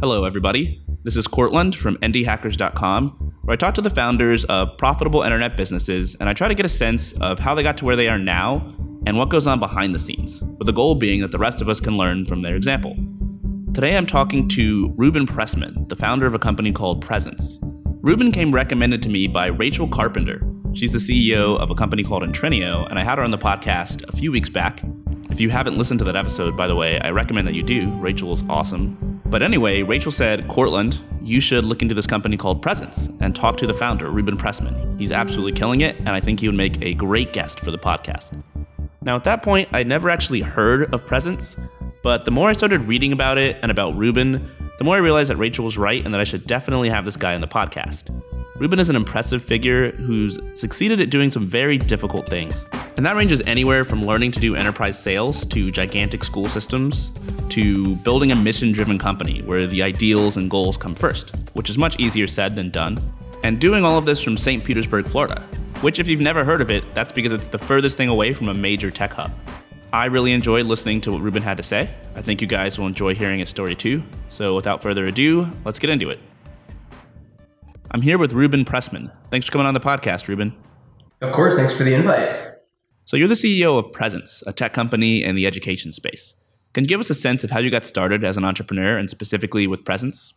Hello, everybody. This is Courtland from indiehackers.com, where I talk to the founders of profitable internet businesses and I try to get a sense of how they got to where they are now and what goes on behind the scenes, with the goal being that the rest of us can learn from their example. Today I'm talking to Ruben Pressman, the founder of a company called Presence. Ruben came recommended to me by Rachel Carpenter. She's the CEO of a company called Intrinio, and I had her on the podcast a few weeks back. If you haven't listened to that episode, by the way, I recommend that you do. Rachel is awesome. But anyway, Rachel said, Courtland, you should look into this company called Presence and talk to the founder, Ruben Pressman. He's absolutely killing it, and I think he would make a great guest for the podcast. Now, at that point, I'd never actually heard of Presence, but the more I started reading about it and about Ruben, the more I realized that Rachel was right and that I should definitely have this guy on the podcast. Ruben is an impressive figure who's succeeded at doing some very difficult things. And that ranges anywhere from learning to do enterprise sales to gigantic school systems to building a mission driven company where the ideals and goals come first, which is much easier said than done. And doing all of this from St. Petersburg, Florida, which, if you've never heard of it, that's because it's the furthest thing away from a major tech hub. I really enjoyed listening to what Ruben had to say. I think you guys will enjoy hearing his story too. So, without further ado, let's get into it. I'm here with Ruben Pressman. Thanks for coming on the podcast, Ruben. Of course, thanks for the invite. So, you're the CEO of Presence, a tech company in the education space. Can you give us a sense of how you got started as an entrepreneur and specifically with Presence?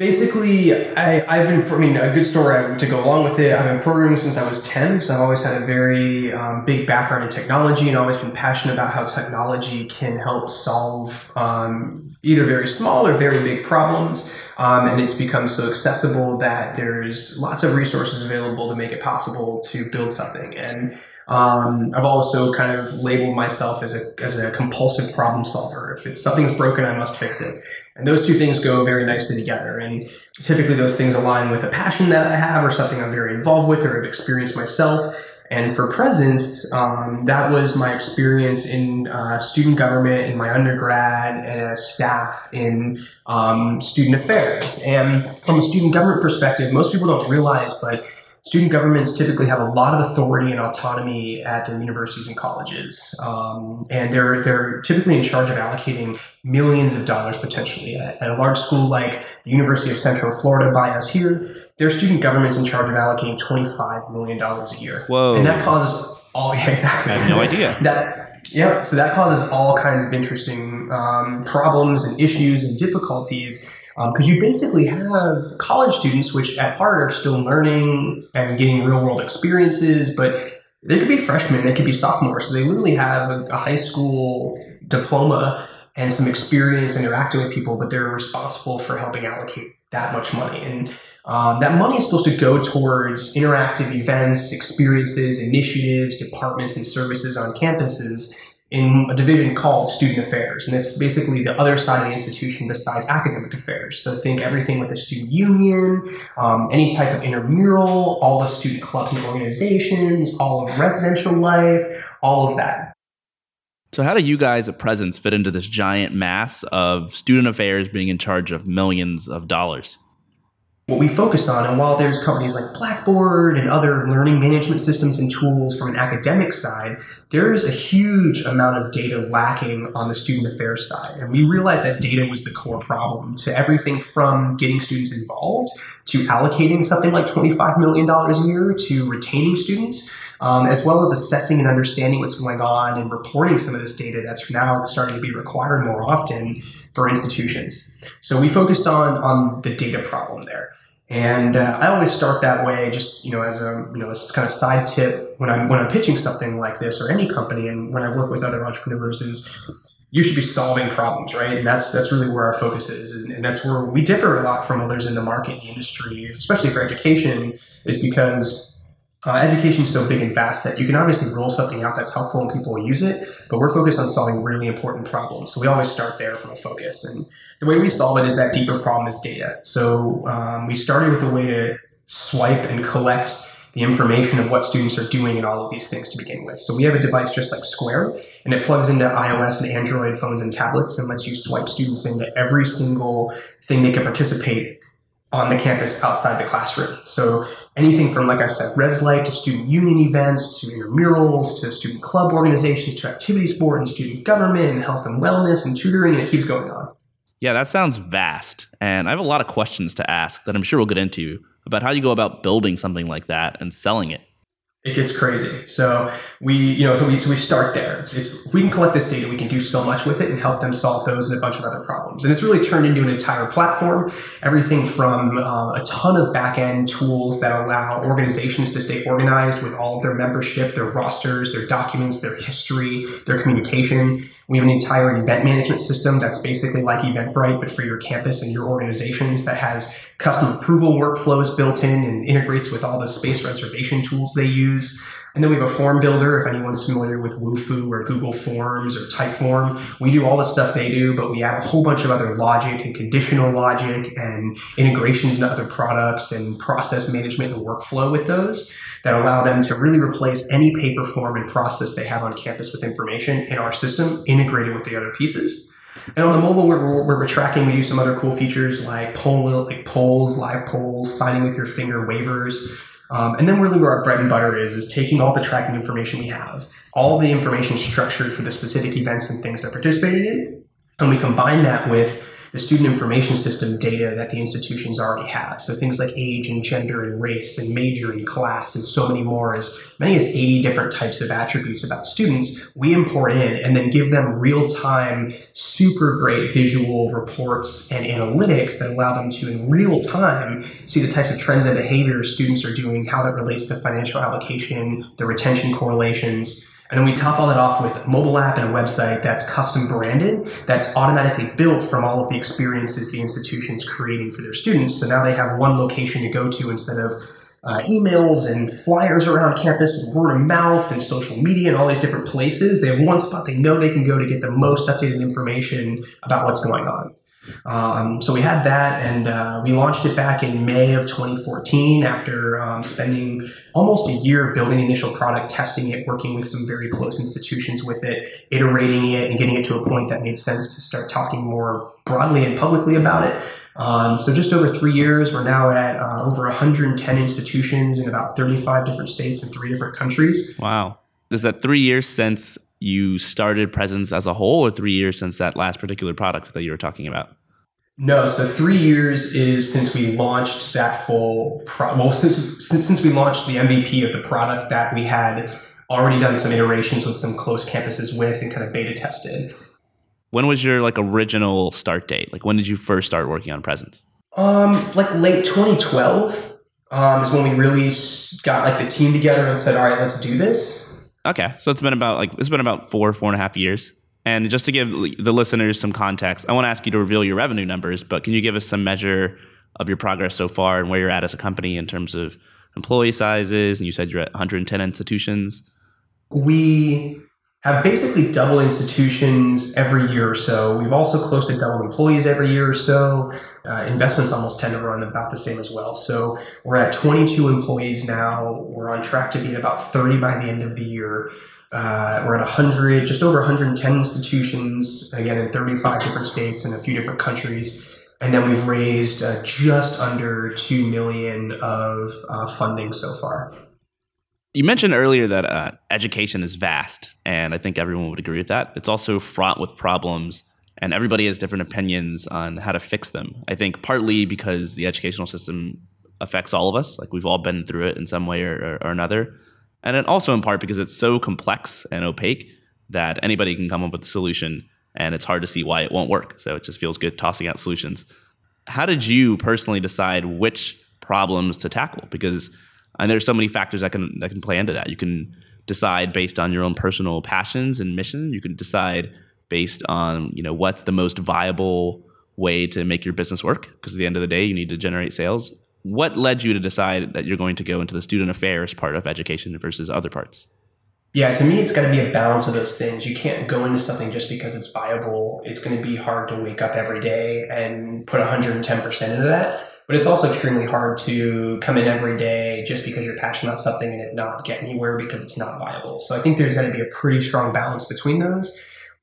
Basically, I, I've been, I mean, a good story to go along with it. I've been programming since I was 10 so I've always had a very um, big background in technology and always been passionate about how technology can help solve um, either very small or very big problems. Um, and it's become so accessible that there's lots of resources available to make it possible to build something. And um, I've also kind of labeled myself as a, as a compulsive problem solver. If it's something's broken, I must fix it. And those two things go very nicely together. And typically those things align with a passion that I have or something I'm very involved with or have experienced myself. And for Presence, um, that was my experience in uh, student government in my undergrad and as staff in um, student affairs. And from a student government perspective, most people don't realize, but student governments typically have a lot of authority and autonomy at their universities and colleges, um, and they're they're typically in charge of allocating millions of dollars potentially at, at, a large school like the University of Central Florida by us here. Their student government's in charge of allocating twenty five million dollars a year. Whoa! And that causes all yeah, exactly. I have no idea. that yeah, so that causes all kinds of interesting um, problems and issues and difficulties because um, you basically have college students, which at heart are still learning and getting real world experiences, but they could be freshmen, they could be sophomores. So they literally have a, a high school diploma and some experience interacting with people, but they're responsible for helping allocate that much money. And um, that money is supposed to go towards interactive events, experiences, initiatives, departments, and services on campuses in a division called student affairs. And it's basically the other side of the institution besides academic affairs. So think everything with the student union, um, any type of intramural, all the student clubs and organizations, all of residential life, all of that. So, how do you guys at Presence fit into this giant mass of student affairs being in charge of millions of dollars? What we focus on. And while there's companies like Blackboard and other learning management systems and tools from an academic side, there is a huge amount of data lacking on the student affairs side. And we realized that data was the core problem to everything from getting students involved to allocating something like $25 million a year to retaining students. Um, as well as assessing and understanding what's going on and reporting some of this data that's now starting to be required more often for institutions. So we focused on on the data problem there. And uh, I always start that way, just you know, as a you know, as kind of side tip when I'm when I'm pitching something like this or any company, and when I work with other entrepreneurs, is you should be solving problems, right? And that's that's really where our focus is, and, and that's where we differ a lot from others in the market industry, especially for education, is because uh, education is so big and vast that you can obviously roll something out that's helpful and people will use it, but we're focused on solving really important problems. So we always start there from a focus. And the way we solve it is that deeper problem is data. So um, we started with a way to swipe and collect the information of what students are doing and all of these things to begin with. So we have a device just like Square, and it plugs into iOS and Android phones and tablets and lets you swipe students into every single thing they can participate on the campus outside the classroom. So anything from, like I said, Res Life to student union events to intramurals to student club organizations to activities board and student government and health and wellness and tutoring, and it keeps going on. Yeah, that sounds vast. And I have a lot of questions to ask that I'm sure we'll get into about how you go about building something like that and selling it it gets crazy. So we, you know, so we, so we start there. It's, it's, if we can collect this data, we can do so much with it and help them solve those and a bunch of other problems. And it's really turned into an entire platform. Everything from uh, a ton of back-end tools that allow organizations to stay organized with all of their membership, their rosters, their documents, their history, their communication. We have an entire event management system that's basically like Eventbrite, but for your campus and your organizations that has custom approval workflows built in and integrates with all the space reservation tools they use. And then we have a form builder. If anyone's familiar with Wufoo or Google Forms or Typeform, we do all the stuff they do, but we add a whole bunch of other logic and conditional logic and integrations into other products and process management and workflow with those that allow them to really replace any paper form and process they have on campus with information in our system integrated with the other pieces. And on the mobile, where we're, we're, tracking, we do some other cool features like poll, like polls, live polls, signing with your finger waivers, um, and then really where our bread and butter is, is taking all the tracking information we have, all the information structured for the specific events and things they're participating in, and we combine that with the student information system data that the institutions already have. So things like age and gender and race and major and class and so many more, as many as 80 different types of attributes about students, we import in and then give them real time, super great visual reports and analytics that allow them to, in real time, see the types of trends and behaviors students are doing, how that relates to financial allocation, the retention correlations. And then we top all that off with a mobile app and a website that's custom branded, that's automatically built from all of the experiences the institution's creating for their students. So now they have one location to go to instead of uh, emails and flyers around campus and word of mouth and social media and all these different places. They have one spot they know they can go to get the most updated information about what's going on. Um, so we had that, and uh, we launched it back in May of 2014 after um, spending almost a year building initial product, testing it, working with some very close institutions with it, iterating it, and getting it to a point that made sense to start talking more broadly and publicly about it. Um, so just over three years, we're now at uh, over 110 institutions in about 35 different states and three different countries. Wow. Is that three years since you started Presence as a whole, or three years since that last particular product that you were talking about? No, so three years is since we launched that full. Pro- well, since, since since we launched the MVP of the product that we had already done some iterations with some close campuses with and kind of beta tested. When was your like original start date? Like when did you first start working on Presence? Um, like late 2012 um, is when we really got like the team together and said, "All right, let's do this." Okay, so it's been about like it's been about four four and a half years. And just to give the listeners some context, I want to ask you to reveal your revenue numbers, but can you give us some measure of your progress so far and where you're at as a company in terms of employee sizes? And you said you're at 110 institutions. We have basically double institutions every year or so. We've also close to double employees every year or so. Uh, investments almost tend to run about the same as well. So we're at 22 employees now. We're on track to be at about 30 by the end of the year. Uh, we're at 100, just over 110 institutions, again, in 35 different states and a few different countries. And then we've raised uh, just under 2 million of uh, funding so far. You mentioned earlier that uh, education is vast, and I think everyone would agree with that. It's also fraught with problems, and everybody has different opinions on how to fix them. I think partly because the educational system affects all of us, like we've all been through it in some way or, or, or another. And then also in part because it's so complex and opaque that anybody can come up with a solution, and it's hard to see why it won't work. So it just feels good tossing out solutions. How did you personally decide which problems to tackle? Because and there's so many factors that can that can play into that. You can decide based on your own personal passions and mission. You can decide based on you know what's the most viable way to make your business work. Because at the end of the day, you need to generate sales. What led you to decide that you're going to go into the student affairs part of education versus other parts? Yeah, to me, it's got to be a balance of those things. You can't go into something just because it's viable. It's going to be hard to wake up every day and put 110% into that. But it's also extremely hard to come in every day just because you're passionate about something and it not get anywhere because it's not viable. So I think there's going to be a pretty strong balance between those.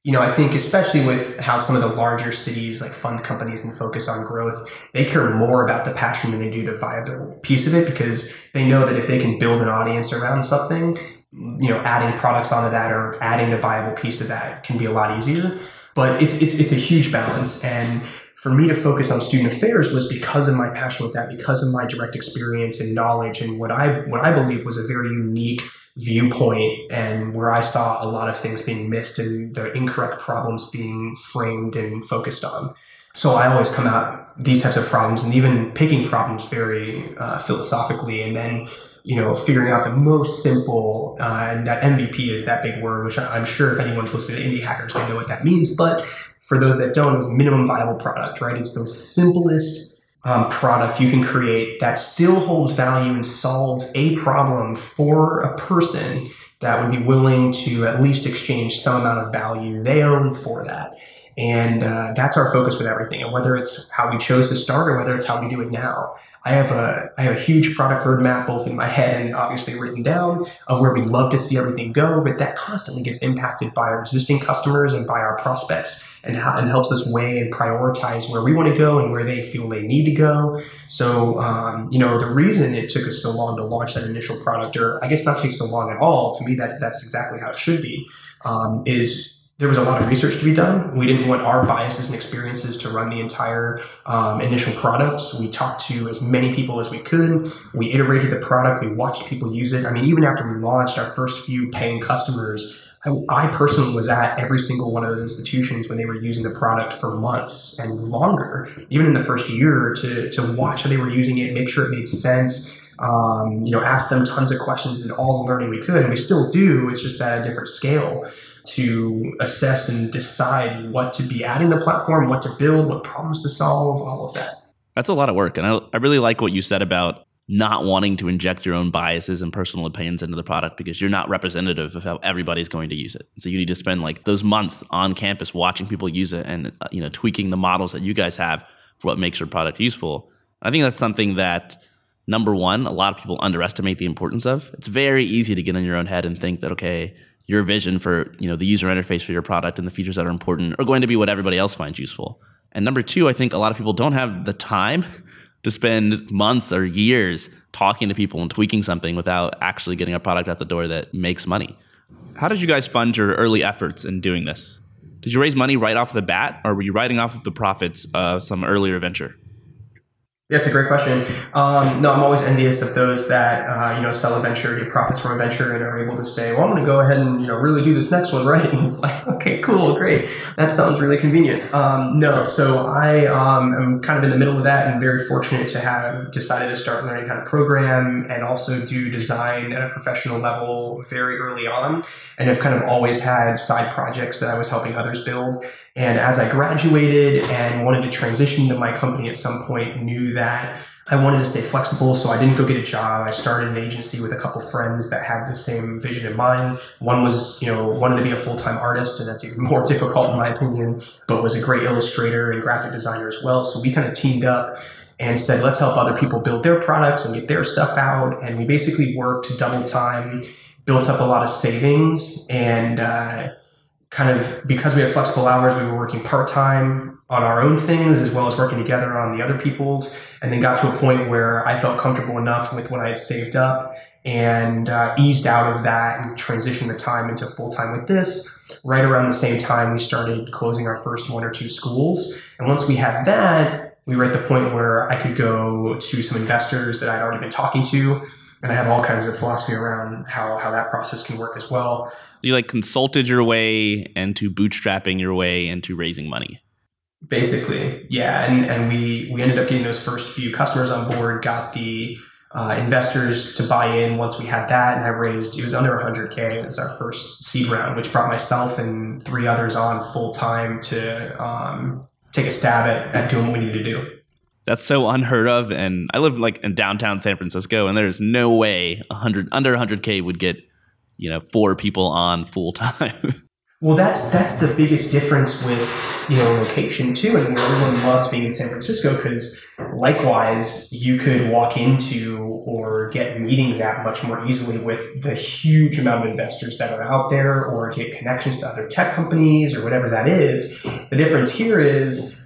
You know, I think especially with how some of the larger cities like fund companies and focus on growth, they care more about the passion than they do the viable piece of it because they know that if they can build an audience around something, you know, adding products onto that or adding the viable piece of that can be a lot easier. But it's it's it's a huge balance and for me to focus on student affairs was because of my passion with that, because of my direct experience and knowledge, and what I what I believe was a very unique viewpoint, and where I saw a lot of things being missed and the incorrect problems being framed and focused on. So I always come out these types of problems, and even picking problems very uh, philosophically, and then you know figuring out the most simple. Uh, and that MVP is that big word, which I'm sure if anyone's listening to indie hackers, they know what that means, but for those that don't, it's minimum viable product, right? It's the simplest um, product you can create that still holds value and solves a problem for a person that would be willing to at least exchange some amount of value they own for that. And uh, that's our focus with everything. And whether it's how we chose to start or whether it's how we do it now, I have a I have a huge product roadmap both in my head and obviously written down of where we'd love to see everything go. But that constantly gets impacted by our existing customers and by our prospects and, and helps us weigh and prioritize where we want to go and where they feel they need to go. So, um, you know, the reason it took us so long to launch that initial product, or I guess not take so long at all, to me, that that's exactly how it should be, um, is there was a lot of research to be done. We didn't want our biases and experiences to run the entire um, initial products. We talked to as many people as we could. We iterated the product. We watched people use it. I mean, even after we launched our first few paying customers, I, personally was at every single one of those institutions when they were using the product for months and longer, even in the first year, to, to watch how they were using it, make sure it made sense. Um, you know, ask them tons of questions and all the learning we could, and we still do. It's just at a different scale to assess and decide what to be adding the platform, what to build, what problems to solve, all of that. That's a lot of work, and I, I really like what you said about not wanting to inject your own biases and personal opinions into the product because you're not representative of how everybody's going to use it. So you need to spend like those months on campus watching people use it and uh, you know tweaking the models that you guys have for what makes your product useful. I think that's something that number one, a lot of people underestimate the importance of. It's very easy to get in your own head and think that okay, your vision for you know the user interface for your product and the features that are important are going to be what everybody else finds useful. And number two, I think a lot of people don't have the time to spend months or years talking to people and tweaking something without actually getting a product out the door that makes money. How did you guys fund your early efforts in doing this? Did you raise money right off the bat, or were you riding off of the profits of some earlier venture? That's a great question. Um, no, I'm always envious of those that uh, you know sell a venture, get profits from a venture, and are able to say, "Well, I'm going to go ahead and you know really do this next one right." And it's like, okay, cool, great. That sounds really convenient. Um, no, so I um, am kind of in the middle of that, and very fortunate to have decided to start learning how to program and also do design at a professional level very early on, and have kind of always had side projects that I was helping others build. And as I graduated and wanted to transition to my company at some point, knew that I wanted to stay flexible, so I didn't go get a job. I started an agency with a couple friends that had the same vision in mind. One was, you know, wanted to be a full time artist, and that's even more difficult in my opinion, but was a great illustrator and graphic designer as well. So we kind of teamed up and said, let's help other people build their products and get their stuff out. And we basically worked double time, built up a lot of savings, and uh, kind of because we had flexible hours, we were working part time on our own things as well as working together on the other people's. And then got to a point where I felt comfortable enough with what I had saved up and uh, eased out of that and transitioned the time into full time with this. Right around the same time, we started closing our first one or two schools. And once we had that, we were at the point where I could go to some investors that I'd already been talking to. And I have all kinds of philosophy around how, how that process can work as well. You like consulted your way into bootstrapping your way into raising money. Basically yeah and and we we ended up getting those first few customers on board got the uh, investors to buy in once we had that and i raised it was under 100k it was our first seed round which brought myself and three others on full time to um, take a stab at, at doing what we need to do that's so unheard of and i live like in downtown san francisco and there's no way 100 under 100k would get you know four people on full time. well, that's that's the biggest difference with you know location too, and everyone loves being in San Francisco because likewise you could walk into or get meetings at much more easily with the huge amount of investors that are out there, or get connections to other tech companies or whatever that is. The difference here is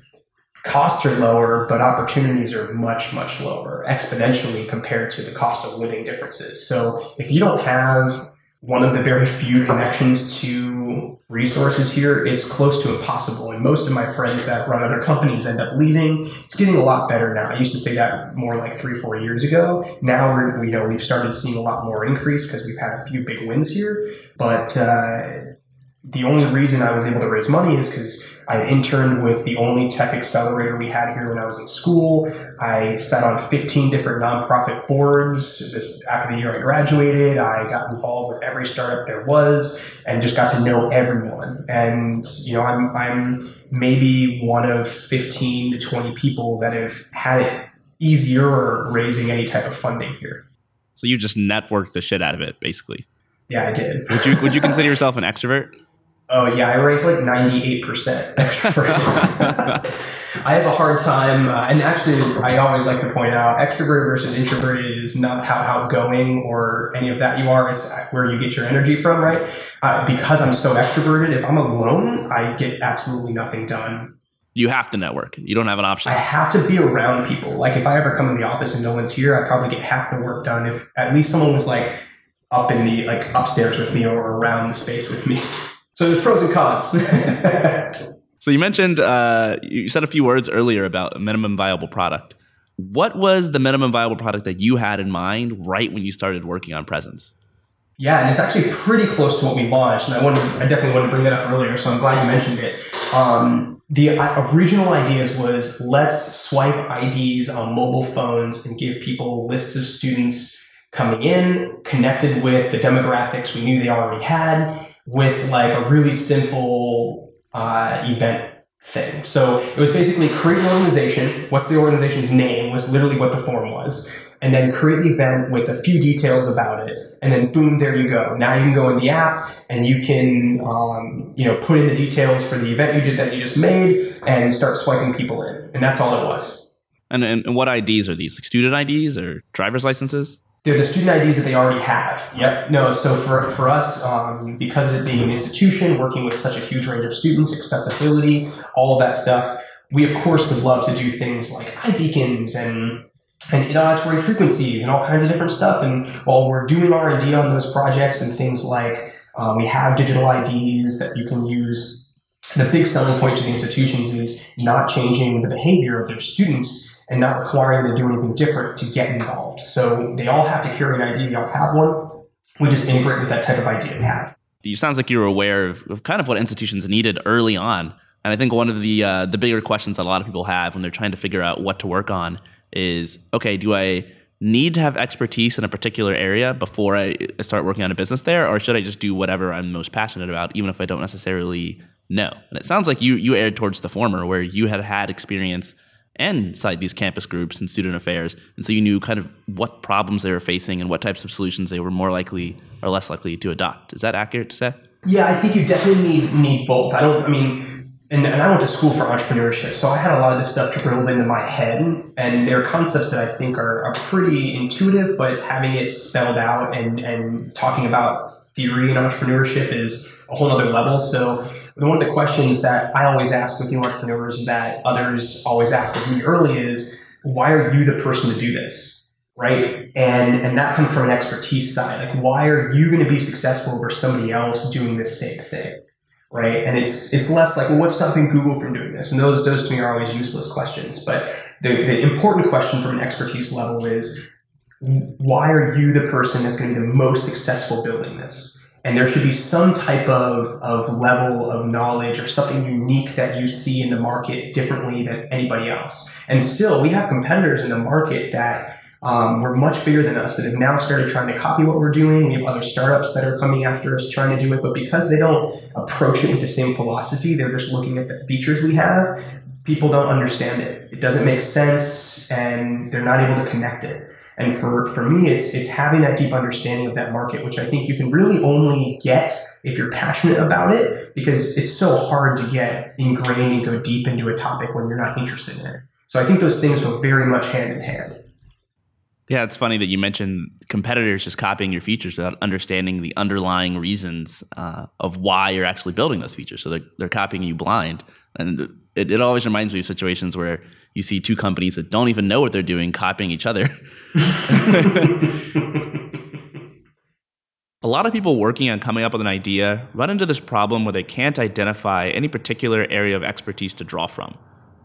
costs are lower, but opportunities are much, much lower exponentially compared to the cost of living differences. So if you don't have one of the very few connections to resources here, it's close to impossible. And most of my friends that run other companies end up leaving. It's getting a lot better now. I used to say that more like three, four years ago. Now we're, you know, we've started seeing a lot more increase because we've had a few big wins here. But uh, the only reason I was able to raise money is because I interned with the only tech accelerator we had here when I was in school. I sat on 15 different nonprofit boards. This after the year I graduated, I got involved with every startup there was and just got to know everyone. And you know, I'm I'm maybe one of 15 to 20 people that have had it easier raising any type of funding here. So you just networked the shit out of it, basically. Yeah, I did. Would you would you consider yourself an extrovert? Oh yeah, I rank like ninety eight percent extrovert. I have a hard time, uh, and actually, I always like to point out, extrovert versus introverted is not how outgoing or any of that you are. It's where you get your energy from, right? Uh, because I'm so extroverted, if I'm alone, I get absolutely nothing done. You have to network. You don't have an option. I have to be around people. Like if I ever come in the office and no one's here, I probably get half the work done if at least someone was like up in the like upstairs with me or around the space with me. So there's pros and cons. so you mentioned uh, you said a few words earlier about minimum viable product. What was the minimum viable product that you had in mind right when you started working on Presence? Yeah, and it's actually pretty close to what we launched, and I wanted, I definitely wanted to bring that up earlier, so I'm glad you mentioned it. Um, the uh, original ideas was let's swipe IDs on mobile phones and give people lists of students coming in, connected with the demographics we knew they already had, with like a really simple uh, event thing. So it was basically create an organization. What's the organization's name was literally what the form was. And then create an event with a few details about it. And then boom, there you go. Now you can go in the app and you can, um, you know, put in the details for the event you did that you just made and start swiping people in. And that's all it was. And, and, and what IDs are these? Like student IDs or driver's licenses? They're the student IDs that they already have. Yep. No, so for, for us, um, because of being an institution, working with such a huge range of students, accessibility, all of that stuff, we of course would love to do things like iBeacons and and auditory frequencies and all kinds of different stuff. And while we're doing R&D on those projects and things like um, we have digital IDs that you can use, the big selling point to the institutions is not changing the behavior of their students and not requiring them to do anything different to get involved. So they all have to carry an ID, they all have one. We just integrate with that type of idea we have. You sounds like you were aware of, of kind of what institutions needed early on. And I think one of the uh, the bigger questions that a lot of people have when they're trying to figure out what to work on is, okay, do I need to have expertise in a particular area before I start working on a business there, or should I just do whatever I'm most passionate about, even if I don't necessarily know? And it sounds like you you erred towards the former, where you had had experience inside these campus groups and student affairs. And so you knew kind of what problems they were facing and what types of solutions they were more likely or less likely to adopt. Is that accurate to say? Yeah, I think you definitely need need both. I don't. I mean, and, and I went to school for entrepreneurship, so I had a lot of this stuff drilled into my head, and there are concepts that I think are, are pretty intuitive, but having it spelled out and and talking about theory and entrepreneurship is a whole other level. So one of the questions that I always ask with new entrepreneurs that others always ask of me early is, why are you the person to do this? Right. And, and that comes from an expertise side. Like, why are you going to be successful over somebody else doing the same thing? Right. And it's, it's less like, well, what's stopping Google from doing this? And those, those to me are always useless questions. But the, the important question from an expertise level is, why are you the person that's going to be the most successful building this? And there should be some type of, of level of knowledge or something unique that you see in the market differently than anybody else. And still, we have competitors in the market that um, were much bigger than us that have now started trying to copy what we're doing. We have other startups that are coming after us trying to do it, but because they don't approach it with the same philosophy, they're just looking at the features we have. People don't understand it. It doesn't make sense, and they're not able to connect it. And for, for me, it's, it's having that deep understanding of that market, which I think you can really only get if you're passionate about it, because it's so hard to get ingrained and go deep into a topic when you're not interested in it. So I think those things go very much hand in hand. Yeah, it's funny that you mentioned competitors just copying your features without understanding the underlying reasons uh, of why you're actually building those features. So they're, they're copying you blind. And it, it always reminds me of situations where you see two companies that don't even know what they're doing copying each other. A lot of people working on coming up with an idea run into this problem where they can't identify any particular area of expertise to draw from.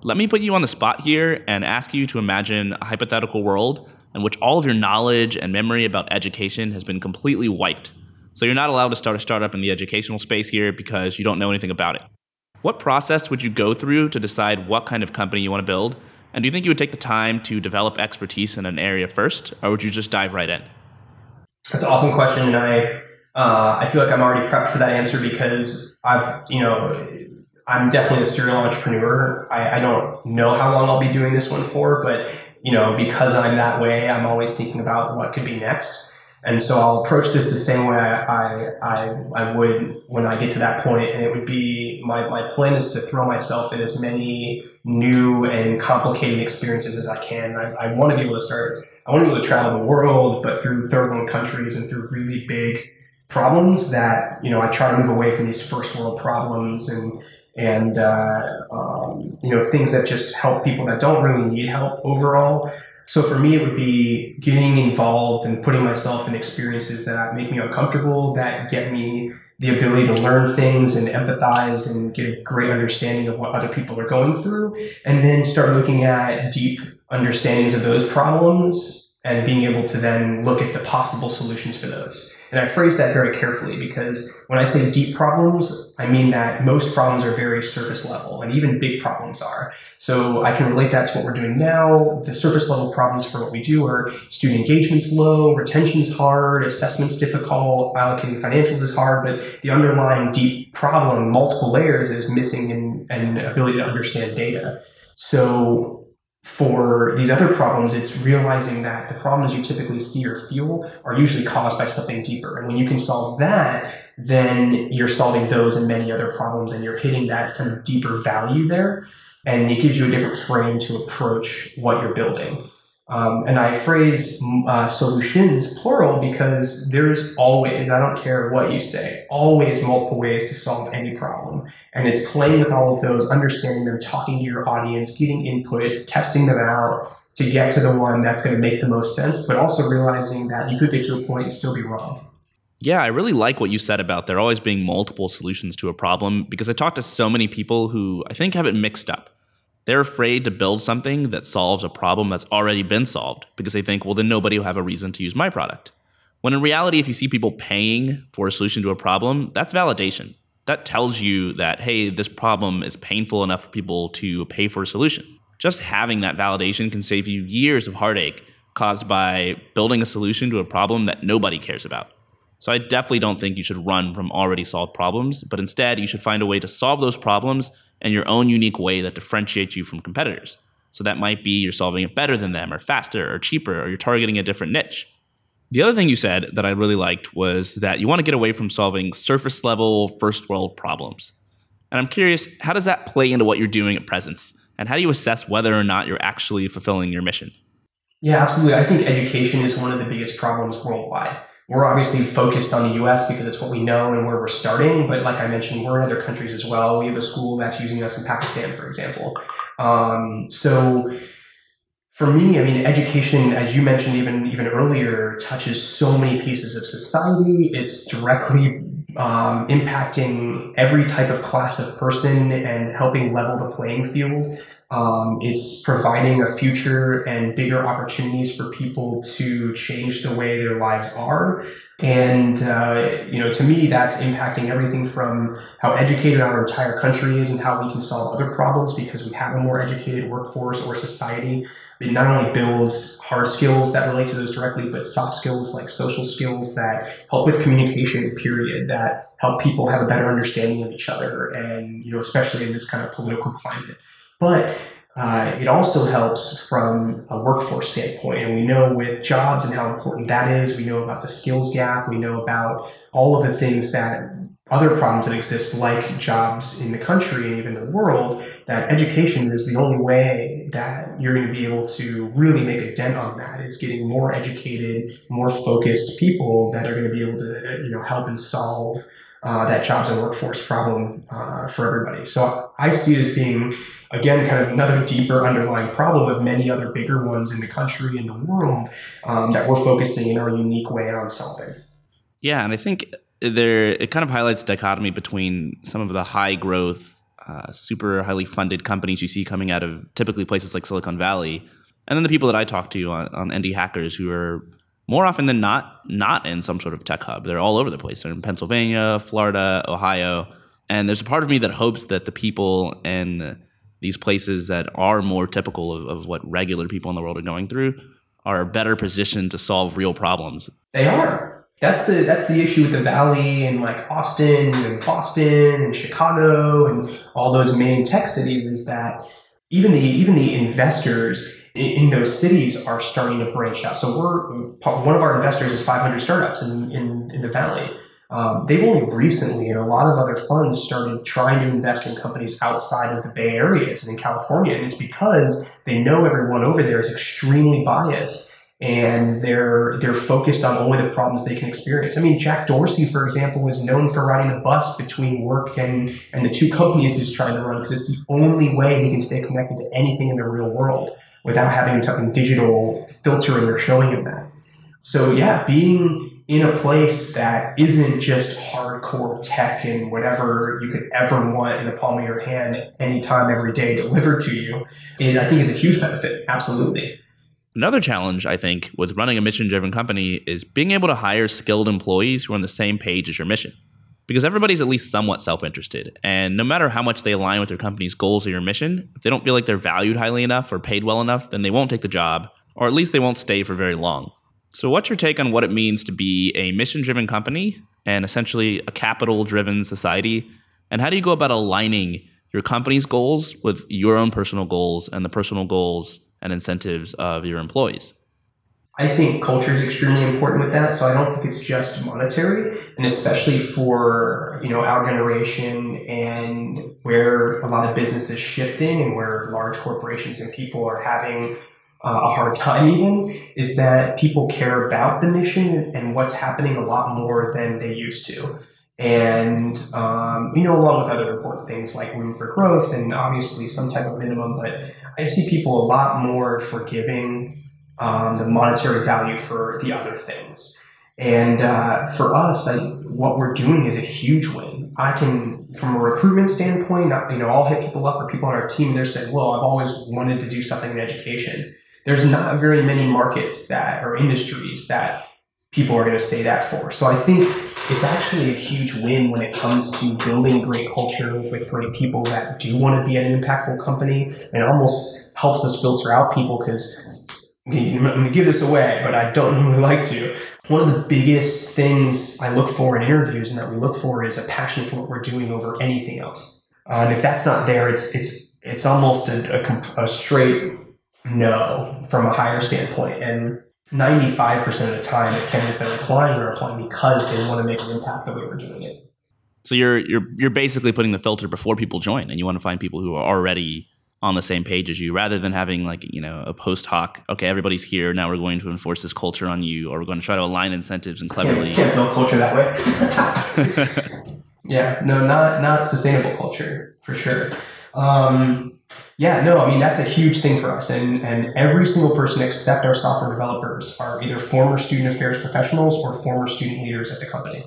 Let me put you on the spot here and ask you to imagine a hypothetical world in which all of your knowledge and memory about education has been completely wiped. So you're not allowed to start a startup in the educational space here because you don't know anything about it. What process would you go through to decide what kind of company you want to build? And do you think you would take the time to develop expertise in an area first, or would you just dive right in? That's an awesome question, and I uh, I feel like I'm already prepped for that answer because I've you know I'm definitely a serial entrepreneur. I, I don't know how long I'll be doing this one for, but you know because I'm that way, I'm always thinking about what could be next. And so I'll approach this the same way I, I, I would when I get to that point. And it would be my, my plan is to throw myself in as many new and complicated experiences as I can. I, I want to be able to start, I want to be able to travel the world, but through third world countries and through really big problems that, you know, I try to move away from these first world problems and, and, uh, um, you know, things that just help people that don't really need help overall. So for me, it would be getting involved and putting myself in experiences that make me uncomfortable, that get me the ability to learn things and empathize and get a great understanding of what other people are going through, and then start looking at deep understandings of those problems and being able to then look at the possible solutions for those. And I phrase that very carefully because when I say deep problems, I mean that most problems are very surface level and even big problems are. So I can relate that to what we're doing now. The surface level problems for what we do are student engagement's low, retention's hard, assessment's difficult, allocating financials is hard, but the underlying deep problem, multiple layers, is missing an, an ability to understand data. So for these other problems, it's realizing that the problems you typically see or feel are usually caused by something deeper. And when you can solve that, then you're solving those and many other problems and you're hitting that kind of deeper value there. And it gives you a different frame to approach what you're building. Um, and I phrase uh, solutions plural because there's always, I don't care what you say, always multiple ways to solve any problem. And it's playing with all of those, understanding them, talking to your audience, getting input, testing them out to get to the one that's going to make the most sense, but also realizing that you could get to a point and still be wrong. Yeah, I really like what you said about there always being multiple solutions to a problem because I talk to so many people who I think have it mixed up. They're afraid to build something that solves a problem that's already been solved because they think, well, then nobody will have a reason to use my product. When in reality, if you see people paying for a solution to a problem, that's validation. That tells you that, hey, this problem is painful enough for people to pay for a solution. Just having that validation can save you years of heartache caused by building a solution to a problem that nobody cares about. So I definitely don't think you should run from already solved problems, but instead you should find a way to solve those problems in your own unique way that differentiates you from competitors. So that might be you're solving it better than them, or faster, or cheaper, or you're targeting a different niche. The other thing you said that I really liked was that you want to get away from solving surface level first world problems. And I'm curious, how does that play into what you're doing at Presence? And how do you assess whether or not you're actually fulfilling your mission? Yeah, absolutely. I think education is one of the biggest problems worldwide we're obviously focused on the US because it's what we know and where we're starting. But like I mentioned, we're in other countries as well. We have a school that's using us in Pakistan, for example. Um, so for me, I mean, education, as you mentioned even even earlier, touches so many pieces of society. It's directly um, impacting every type of class of person and helping level the playing field. Um, it's providing a future and bigger opportunities for people to change the way their lives are. And, uh, you know, to me, that's impacting everything from how educated our entire country is and how we can solve other problems because we have a more educated workforce or society. It not only builds hard skills that relate to those directly, but soft skills like social skills that help with communication, period, that help people have a better understanding of each other. And, you know, especially in this kind of political climate. But uh, it also helps from a workforce standpoint. And we know with jobs and how important that is, we know about the skills gap, we know about all of the things that other problems that exist, like jobs in the country and even the world, that education is the only way that you're going to be able to really make a dent on that is getting more educated, more focused people that are going to be able to, you know, help and solve uh, that jobs and workforce problem uh, for everybody. So I see it as being, again, kind of another deeper underlying problem of many other bigger ones in the country and the world um, that we're focusing in our unique way on solving. Yeah, and I think there it kind of highlights dichotomy between some of the high growth, uh, super highly funded companies you see coming out of typically places like Silicon Valley, and then the people that I talk to on, on Indie Hackers who are more often than not not in some sort of tech hub. They're all over the place. They're in Pennsylvania, Florida, Ohio, and there's a part of me that hopes that the people in these places that are more typical of, of what regular people in the world are going through are better positioned to solve real problems. They are. That's the that's the issue with the Valley and like Austin and Boston and Chicago and all those main tech cities is that even the even the investors in, those cities are starting to branch out. So we're one of our investors is 500 startups in, in, in the Valley um, they've only recently, and a lot of other funds, started trying to invest in companies outside of the Bay Areas and in California. And it's because they know everyone over there is extremely biased and they're they're focused on only the problems they can experience. I mean, Jack Dorsey, for example, is known for riding the bus between work and and the two companies he's trying to run because it's the only way he can stay connected to anything in the real world without having something digital filtering or showing him that. So yeah, being in a place that isn't just hardcore tech and whatever you could ever want in the palm of your hand anytime, every day delivered to you, it, I think is a huge benefit. Absolutely. Another challenge, I think, with running a mission driven company is being able to hire skilled employees who are on the same page as your mission. Because everybody's at least somewhat self interested. And no matter how much they align with their company's goals or your mission, if they don't feel like they're valued highly enough or paid well enough, then they won't take the job, or at least they won't stay for very long. So, what's your take on what it means to be a mission driven company and essentially a capital driven society? And how do you go about aligning your company's goals with your own personal goals and the personal goals and incentives of your employees? I think culture is extremely important with that. So I don't think it's just monetary, and especially for you know our generation and where a lot of business is shifting and where large corporations and people are having uh, a hard time even is that people care about the mission and what's happening a lot more than they used to. And um, you know along with other important things like room for growth and obviously some type of minimum but i see people a lot more forgiving um, the monetary value for the other things. And uh, for us I, what we're doing is a huge win. I can from a recruitment standpoint you know i'll hit people up or people on our team and they're saying well i've always wanted to do something in education there's not very many markets that or industries that people are going to say that for. So I think it's actually a huge win when it comes to building great culture with great people that do want to be an impactful company and almost helps us filter out people because I'm going to give this away, but I don't really like to. One of the biggest things I look for in interviews and that we look for is a passion for what we're doing over anything else. Uh, and if that's not there, it's it's it's almost a, a, a straight no from a higher standpoint. And 95% of the time, the candidates that are applying are applying because they want to make an impact the way we're doing it. So you're you're you're basically putting the filter before people join, and you want to find people who are already on the same page as you, rather than having like you know a post hoc. Okay, everybody's here now. We're going to enforce this culture on you, or we're going to try to align incentives and cleverly. Can't, can't build culture that way. yeah, no, not not sustainable culture for sure. Um, yeah, no, I mean that's a huge thing for us, and and every single person except our software developers are either former student affairs professionals or former student leaders at the company.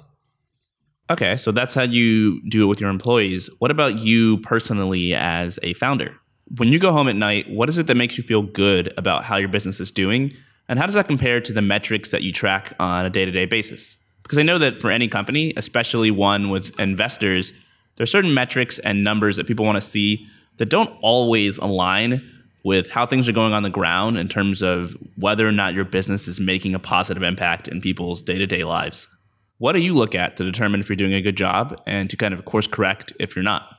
Okay, so that's how you do it with your employees. What about you personally as a founder? When you go home at night, what is it that makes you feel good about how your business is doing? And how does that compare to the metrics that you track on a day to day basis? Because I know that for any company, especially one with investors, there are certain metrics and numbers that people want to see that don't always align with how things are going on the ground in terms of whether or not your business is making a positive impact in people's day to day lives. What do you look at to determine if you're doing a good job and to kind of course correct if you're not?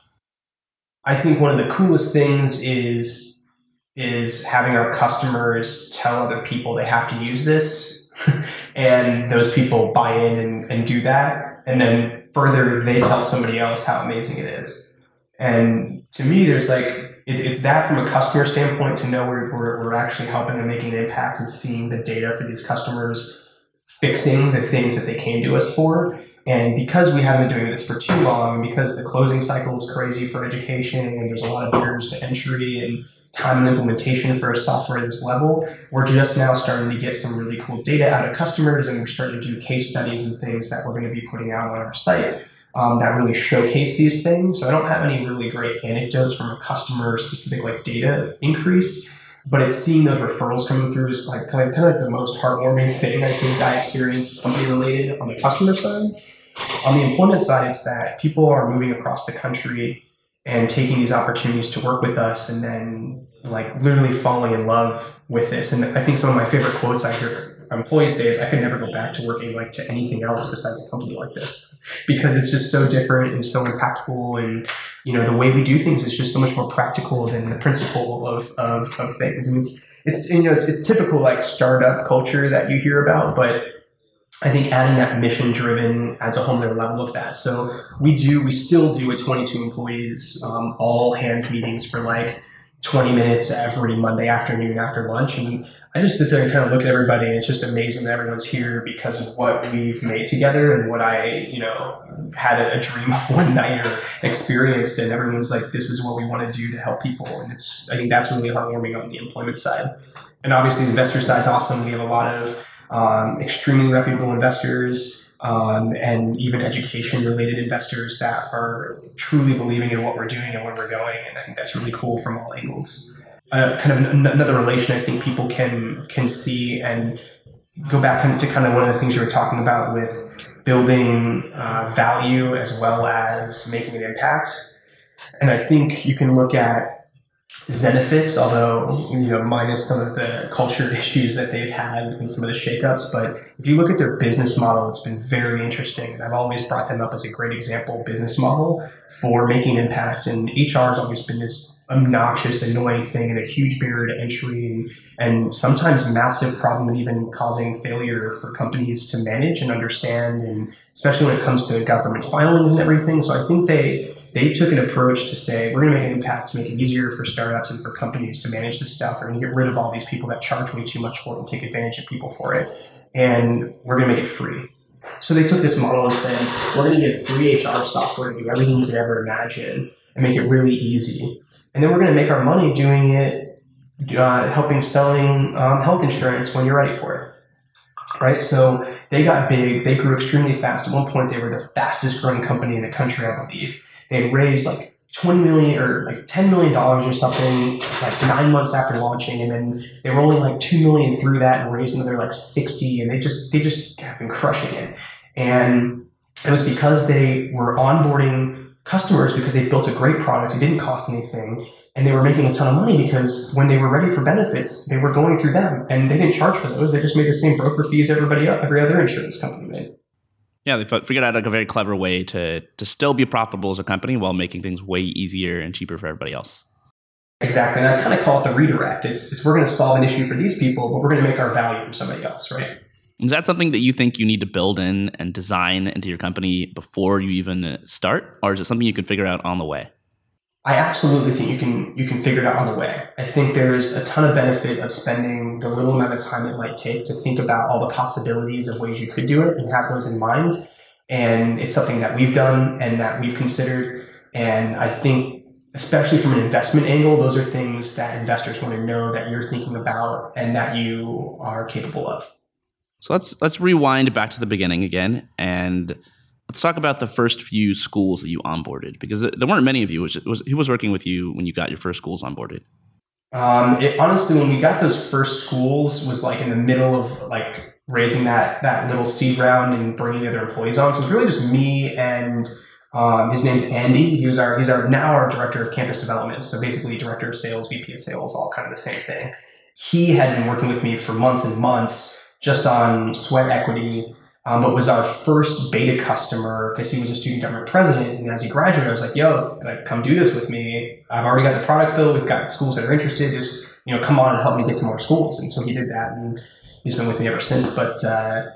I think one of the coolest things is is having our customers tell other people they have to use this and those people buy in and, and do that and then further they tell somebody else how amazing it is and to me, there's like, it's, it's that from a customer standpoint to know we're, we're, we're actually helping and making an impact and seeing the data for these customers fixing the things that they came to us for. And because we haven't been doing this for too long, because the closing cycle is crazy for education, and there's a lot of barriers to entry, and time and implementation for a software at this level. We're just now starting to get some really cool data out of customers, and we're starting to do case studies and things that we're going to be putting out on our site um, that really showcase these things. So I don't have any really great anecdotes from a customer specific like data increase, but it's seeing those referrals coming through is like kind of, kind of like the most heartwarming thing I think I experienced company related on the customer side. On the employment side, it's that people are moving across the country and taking these opportunities to work with us and then like literally falling in love with this. And I think some of my favorite quotes I hear employees say is I could never go back to working like to anything else besides a company like this because it's just so different and so impactful and you know the way we do things is just so much more practical than the principle of, of, of things and it's it's you know it's, it's typical like startup culture that you hear about but I think adding that mission driven adds a whole other level of that. So we do, we still do with 22 employees, um, all hands meetings for like 20 minutes every Monday afternoon after lunch. And I just sit there and kind of look at everybody and it's just amazing that everyone's here because of what we've made together and what I, you know, had a, a dream of one night or experienced. And everyone's like, this is what we want to do to help people. And it's, I think that's really heartwarming on the employment side. And obviously the investor side's awesome. We have a lot of um, extremely reputable investors um, and even education related investors that are truly believing in what we're doing and where we're going. And I think that's really cool from all angles. Uh, kind of n- another relation I think people can can see and go back to kind of one of the things you were talking about with building uh, value as well as making an impact. And I think you can look at Zenefits, although you know, minus some of the culture issues that they've had and some of the shakeups. But if you look at their business model, it's been very interesting. And I've always brought them up as a great example business model for making impact. And HR has always been this obnoxious, annoying thing and a huge barrier to entry and, and sometimes massive problem and even causing failure for companies to manage and understand and especially when it comes to government filings and everything. So I think they they took an approach to say we're going to make an impact to make it easier for startups and for companies to manage this stuff. We're going to get rid of all these people that charge way too much for it and take advantage of people for it, and we're going to make it free. So they took this model and said we're going to give free HR software to do everything you could ever imagine and make it really easy, and then we're going to make our money doing it, uh, helping selling um, health insurance when you're ready for it right? So they got big, they grew extremely fast. At one point, they were the fastest growing company in the country, I believe. They raised like 20 million or like 10 million dollars or something like nine months after launching and then they were only like 2 million through that and raised another like 60 and they just they just have been crushing it. And it was because they were onboarding customers because they built a great product it didn't cost anything and they were making a ton of money because when they were ready for benefits they were going through them and they didn't charge for those they just made the same broker fees everybody every other insurance company made yeah, they figured out like a very clever way to to still be profitable as a company while making things way easier and cheaper for everybody else. Exactly, and I kind of call it the redirect. It's, it's we're going to solve an issue for these people, but we're going to make our value for somebody else, right? Is that something that you think you need to build in and design into your company before you even uh, start, or is it something you can figure out on the way? I absolutely think you can you can figure it out on the way. I think there's a ton of benefit of spending the little amount of time it might take to think about all the possibilities of ways you could do it and have those in mind. And it's something that we've done and that we've considered. And I think especially from an investment angle, those are things that investors want to know that you're thinking about and that you are capable of. So let's let's rewind back to the beginning again and Let's talk about the first few schools that you onboarded because there weren't many of you. Was, who was working with you when you got your first schools onboarded? Um, it, honestly, when we got those first schools, was like in the middle of like raising that that little seed round and bringing the other employees on. So it was really just me and um, his name's Andy. He was our he's our now our director of campus development. So basically, director of sales, VP of sales, all kind of the same thing. He had been working with me for months and months just on sweat equity um, but was our first beta customer because he was a student government president. And as he graduated, I was like, yo, like, come do this with me. I've already got the product built. We've got schools that are interested. Just, you know, come on and help me get to more schools. And so he did that. And he's been with me ever since. But, uh,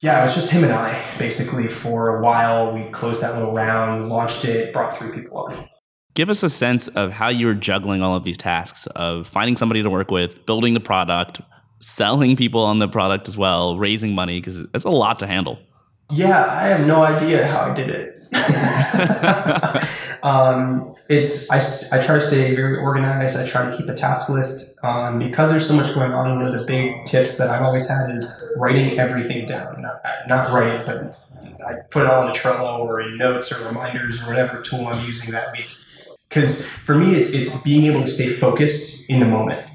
yeah, it was just him and I basically for a while. We closed that little round, launched it, brought three people on. Give us a sense of how you were juggling all of these tasks of finding somebody to work with, building the product, selling people on the product as well, raising money because it's a lot to handle. Yeah, I have no idea how I did it. um, it's I, I try to stay very organized. I try to keep a task list um, because there's so much going on. One of the big tips that I've always had is writing everything down. Not, not writing, but I put it all in a Trello or in notes or reminders or whatever tool I'm using that week. Because for me, it's it's being able to stay focused in the moment.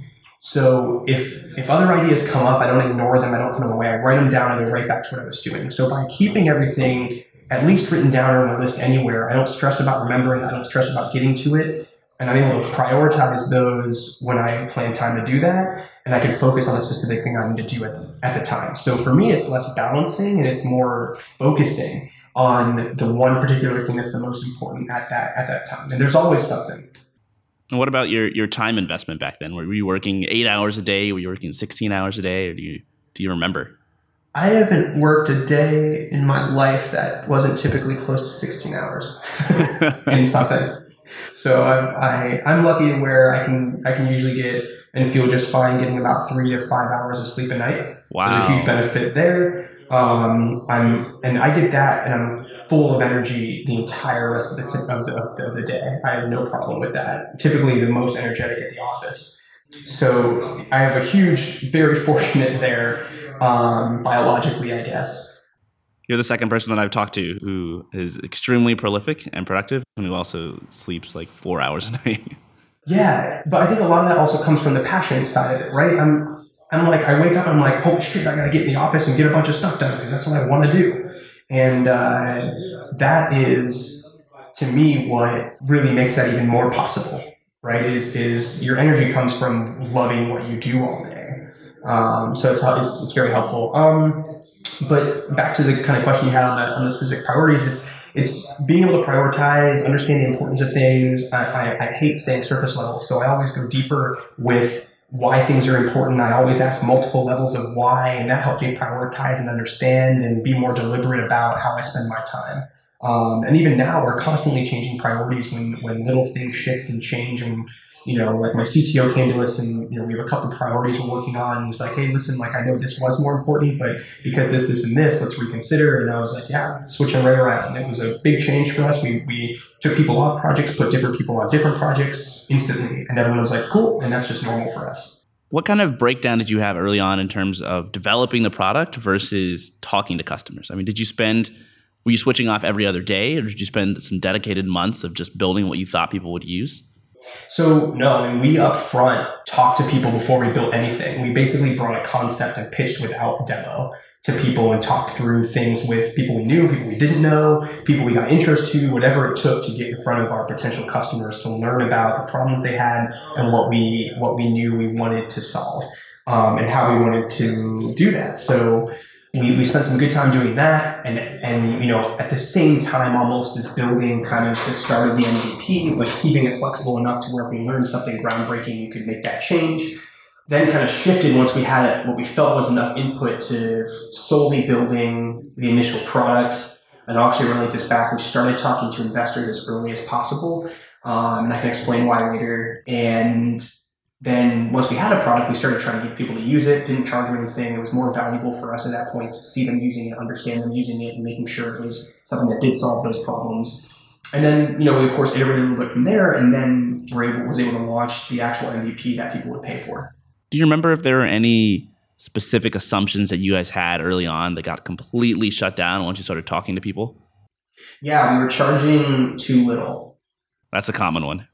So if if other ideas come up, I don't ignore them. I don't put them away. I write them down and go right back to what I was doing. So by keeping everything at least written down or on a list anywhere, I don't stress about remembering. I don't stress about getting to it, and I'm able to prioritize those when I plan time to do that, and I can focus on a specific thing I need to do at the, at the time. So for me, it's less balancing and it's more focusing on the one particular thing that's the most important at that at that time. And there's always something. And what about your your time investment back then? Were you working eight hours a day? Were you working sixteen hours a day, or do you do you remember? I haven't worked a day in my life that wasn't typically close to 16 hours in something. So I've, I I'm lucky where I can I can usually get and feel just fine getting about three to five hours of sleep a night. Wow, there's a huge benefit there. Um, I'm and I get that, and I'm full of energy the entire rest of the, t- of, the, of, the, of the day. I have no problem with that. Typically, the most energetic at the office. So I have a huge, very fortunate there, um, biologically, I guess. You're the second person that I've talked to who is extremely prolific and productive, and who also sleeps like four hours a night. Yeah, but I think a lot of that also comes from the passion side of it, right? I'm, I'm like, I wake up, I'm like, oh shit, I gotta get in the office and get a bunch of stuff done because that's what I want to do, and uh, that is, to me, what really makes that even more possible right? Is is your energy comes from loving what you do all day. Um, so it's, it's it's very helpful. Um, but back to the kind of question you had on the on the specific priorities, it's it's being able to prioritize, understand the importance of things. I, I, I hate staying surface level, so I always go deeper with why things are important. I always ask multiple levels of why, and that helps me prioritize and understand and be more deliberate about how I spend my time. Um, and even now, we're constantly changing priorities when, when little things shift and change. And, you know, like my CTO came to us and, you know, we have a couple of priorities we're working on. He's like, hey, listen, like, I know this was more important, but because this, this, and this, let's reconsider. And I was like, yeah, switching right around. And it was a big change for us. We, we took people off projects, put different people on different projects instantly. And everyone was like, cool. And that's just normal for us. What kind of breakdown did you have early on in terms of developing the product versus talking to customers? I mean, did you spend were you switching off every other day, or did you spend some dedicated months of just building what you thought people would use? So no, I mean we up front talked to people before we built anything. We basically brought a concept and pitched without demo to people and talked through things with people we knew, people we didn't know, people we got interest to, whatever it took to get in front of our potential customers to learn about the problems they had and what we what we knew we wanted to solve um, and how we wanted to do that. So we, we spent some good time doing that. And and you know at the same time almost as building kind of the start of the MVP but keeping it flexible enough to where if we learned something groundbreaking you could make that change. Then kind of shifted once we had what we felt was enough input to solely building the initial product. And I'll actually relate this back. We started talking to investors as early as possible um, and I can explain why later. And then once we had a product, we started trying to get people to use it. Didn't charge them anything. It was more valuable for us at that point to see them using it, understand them using it, and making sure it was something that did solve those problems. And then, you know, we of course iterated a little bit from there, and then were able was able to launch the actual MVP that people would pay for. Do you remember if there were any specific assumptions that you guys had early on that got completely shut down once you started talking to people? Yeah, we were charging too little. That's a common one.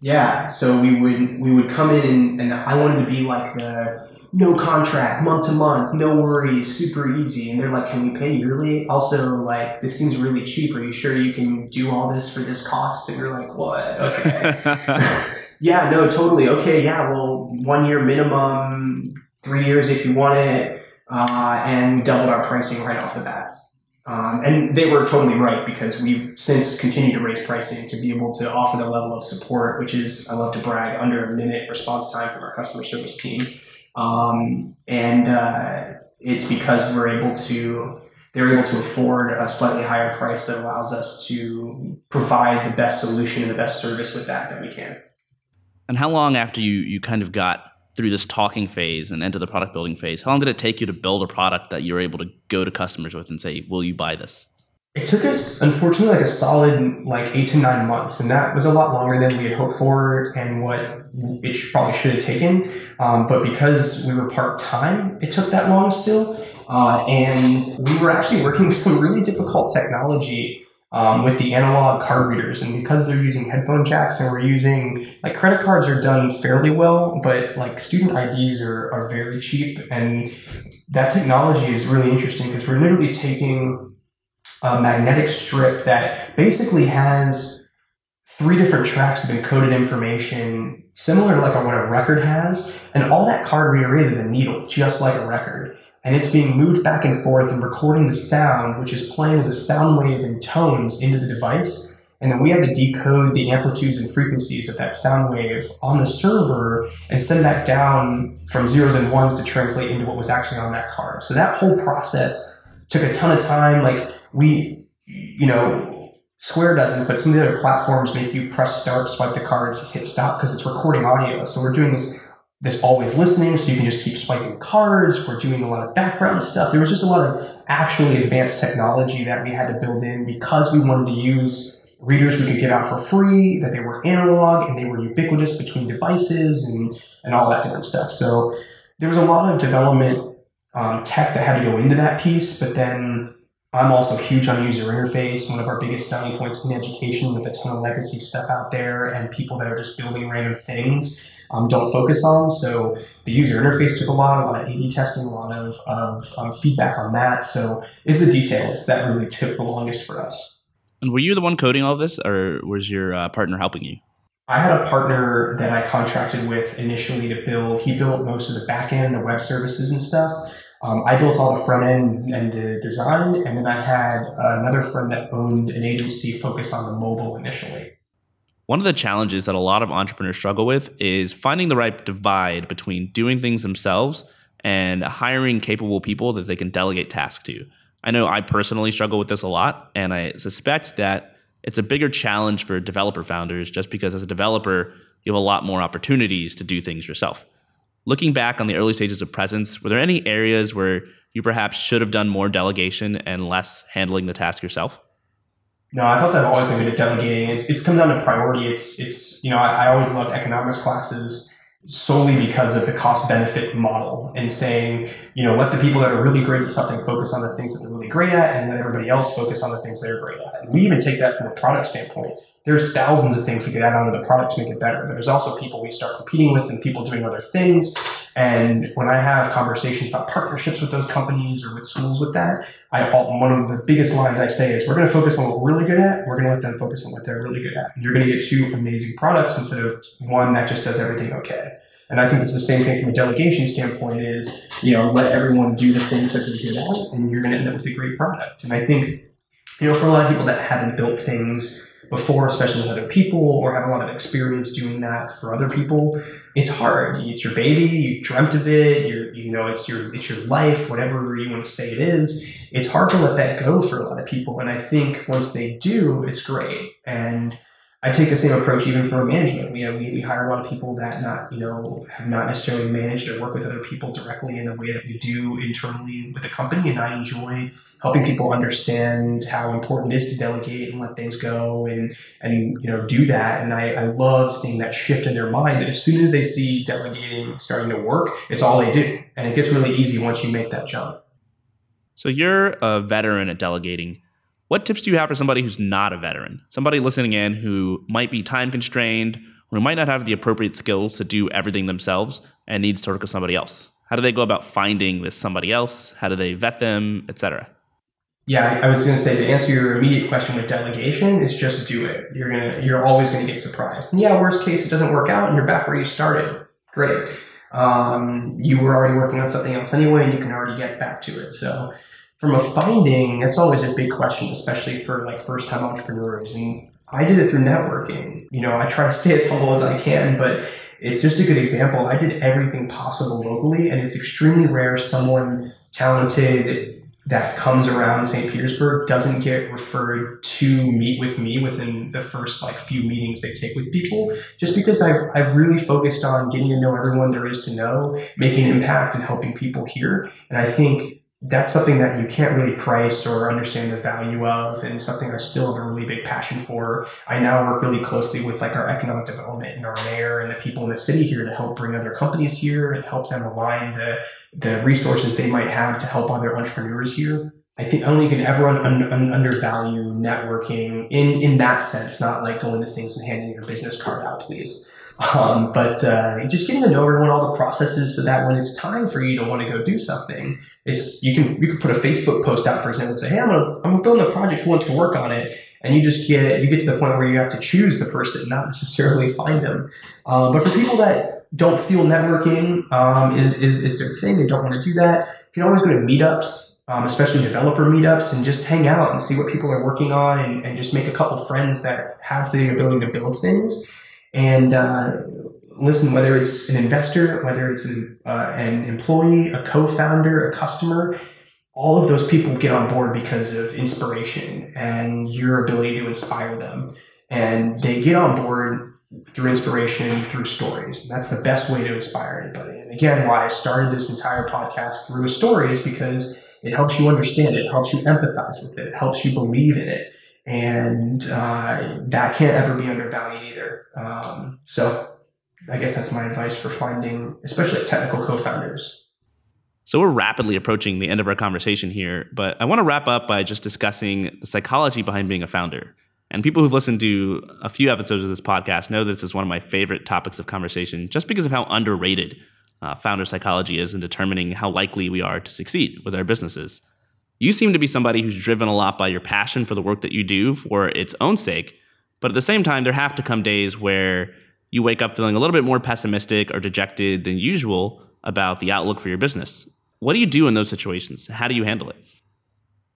Yeah, so we would we would come in and, and I wanted to be like the no contract, month to month, no worries, super easy. And they're like, "Can we pay yearly?" Also, like this seems really cheap. Are you sure you can do all this for this cost? And we're like, "What? Okay." yeah, no, totally. Okay, yeah. Well, one year minimum, three years if you want it, uh, and we doubled our pricing right off the bat. Um, and they were totally right because we've since continued to raise pricing to be able to offer the level of support, which is, I love to brag, under a minute response time from our customer service team. Um, and uh, it's because we're able to, they're able to afford a slightly higher price that allows us to provide the best solution and the best service with that that we can. And how long after you, you kind of got through this talking phase and into the product building phase, how long did it take you to build a product that you're able to go to customers with and say, "Will you buy this?" It took us, unfortunately, like a solid like eight to nine months, and that was a lot longer than we had hoped for, and what it probably should have taken. Um, but because we were part time, it took that long still, uh, and we were actually working with some really difficult technology um, with the analog card readers, and because they're using headphone jacks, and we're using like credit cards are done fairly well, but like student IDs are are very cheap, and that technology is really interesting because we're literally taking a magnetic strip that basically has three different tracks of encoded information, similar to like what a record has. And all that card reader is is a needle, just like a record. And it's being moved back and forth and recording the sound, which is playing as a sound wave in tones into the device. And then we have to decode the amplitudes and frequencies of that sound wave on the server and send that down from zeros and ones to translate into what was actually on that card. So that whole process took a ton of time. Like we, you know, Square doesn't, but some of the other platforms make you press start, swipe the card, hit stop because it's recording audio. So we're doing this this always listening, so you can just keep swiping cards. We're doing a lot of background stuff. There was just a lot of actually advanced technology that we had to build in because we wanted to use readers we could get out for free, that they were analog and they were ubiquitous between devices and, and all that different stuff. So there was a lot of development um, tech that had to go into that piece, but then I'm also huge on user interface. One of our biggest selling points in education with a ton of legacy stuff out there and people that are just building random things um, don't focus on. So the user interface took a lot, a lot of A/B testing, a lot of, of um, feedback on that. So it's the details that really took the longest for us. And were you the one coding all this, or was your uh, partner helping you? I had a partner that I contracted with initially to build. He built most of the back end, the web services and stuff. Um, I built all the front end and the design, and then I had another friend that owned an agency focused on the mobile initially. One of the challenges that a lot of entrepreneurs struggle with is finding the right divide between doing things themselves and hiring capable people that they can delegate tasks to. I know I personally struggle with this a lot, and I suspect that it's a bigger challenge for developer founders just because as a developer, you have a lot more opportunities to do things yourself. Looking back on the early stages of Presence, were there any areas where you perhaps should have done more delegation and less handling the task yourself? No, I felt I've always been good at delegating. It's, it's come down to priority. It's, it's you know, I, I always loved economics classes solely because of the cost benefit model and saying, you know, let the people that are really great at something focus on the things that they're really great at and let everybody else focus on the things they're great at. We even take that from a product standpoint there's thousands of things we could add onto the product to make it better. But there's also people we start competing with and people doing other things. And when I have conversations about partnerships with those companies or with schools with that, I one of the biggest lines I say is we're going to focus on what we're really good at. We're going to let them focus on what they're really good at. You're going to get two amazing products instead of one that just does everything okay. And I think it's the same thing from a delegation standpoint is, you know, let everyone do the things that they're good at and you're going to end up with a great product. And I think, you know, for a lot of people that haven't built things before, especially with other people, or have a lot of experience doing that for other people, it's hard. It's your baby. You've dreamt of it. You're, you know, it's your it's your life. Whatever you want to say it is, it's hard to let that go for a lot of people. And I think once they do, it's great. And I take the same approach even for management. We, uh, we, we hire a lot of people that not you know have not necessarily managed or work with other people directly in the way that we do internally with the company, and I enjoy helping people understand how important it is to delegate and let things go and and you know do that. And I, I love seeing that shift in their mind that as soon as they see delegating starting to work, it's all they do, and it gets really easy once you make that jump. So you're a veteran at delegating what tips do you have for somebody who's not a veteran? Somebody listening in who might be time constrained who might not have the appropriate skills to do everything themselves and needs to work with somebody else? How do they go about finding this somebody else? How do they vet them, etc.? Yeah, I was going to say to answer your immediate question with delegation is just do it. You're gonna you're always going to get surprised. And yeah, worst case it doesn't work out and you're back where you started. Great. Um, you were already working on something else anyway, and you can already get back to it. So from a finding, that's always a big question, especially for like first time entrepreneurs. And I did it through networking. You know, I try to stay as humble as I can, but it's just a good example. I did everything possible locally, and it's extremely rare someone talented that comes around St. Petersburg doesn't get referred to meet with me within the first like few meetings they take with people, just because I've, I've really focused on getting to know everyone there is to know, making an impact and helping people here. And I think that's something that you can't really price or understand the value of and something I still have a really big passion for. I now work really closely with like our economic development and our mayor and the people in the city here to help bring other companies here and help them align the the resources they might have to help other entrepreneurs here. I think you can ever un- un- undervalue networking in in that sense, not like going to things and handing your business card out, please. Um, but uh, just getting to know everyone, all the processes, so that when it's time for you to want to go do something, it's you can you can put a Facebook post out, for example, and say, "Hey, I'm gonna I'm building a project. Who wants to work on it?" And you just get you get to the point where you have to choose the person, not necessarily find them. Um, but for people that don't feel networking um, is, is is their thing, they don't want to do that. You can always go to meetups. Um, especially developer meetups, and just hang out and see what people are working on, and, and just make a couple friends that have the ability to build things and uh, listen, whether it's an investor, whether it's an, uh, an employee, a co-founder, a customer, all of those people get on board because of inspiration and your ability to inspire them. And they get on board through inspiration, through stories. And that's the best way to inspire anybody. And again, why I started this entire podcast through a story is because it helps you understand it, helps you empathize with it, it helps you believe in it and uh, that can't ever be undervalued either. Um, so I guess that's my advice for finding, especially technical co-founders. So we're rapidly approaching the end of our conversation here, but I want to wrap up by just discussing the psychology behind being a founder. And people who've listened to a few episodes of this podcast know this is one of my favorite topics of conversation just because of how underrated uh, founder psychology is in determining how likely we are to succeed with our businesses. You seem to be somebody who's driven a lot by your passion for the work that you do for its own sake. But at the same time, there have to come days where you wake up feeling a little bit more pessimistic or dejected than usual about the outlook for your business. What do you do in those situations? How do you handle it?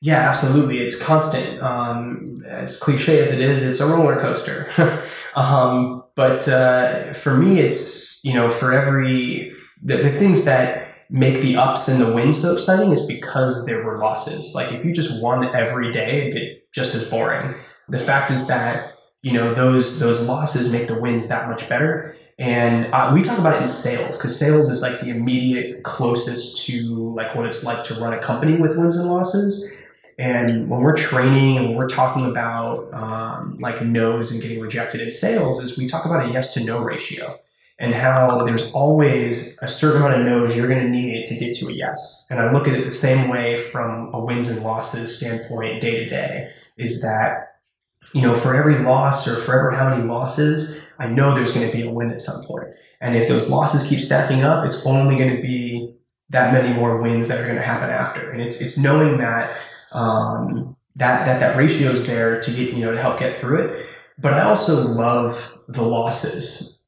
Yeah, absolutely. It's constant. Um, as cliche as it is, it's a roller coaster. um, but uh, for me, it's, you know, for every, the, the things that make the ups and the wins so exciting is because there were losses. Like if you just won every day, it'd get just as boring. The fact is that you know those those losses make the wins that much better. And uh, we talk about it in sales because sales is like the immediate closest to like what it's like to run a company with wins and losses. And when we're training and when we're talking about um, like no's and getting rejected in sales, is we talk about a yes to no ratio and how there's always a certain amount of no's you're going to need to get to a yes. And I look at it the same way from a wins and losses standpoint day to day is that, you know, for every loss or for ever how many losses, I know there's going to be a win at some point. And if those losses keep stacking up, it's only going to be that many more wins that are going to happen after. And it's, it's knowing that, um, that, that, that ratio is there to get, you know, to help get through it. But I also love the losses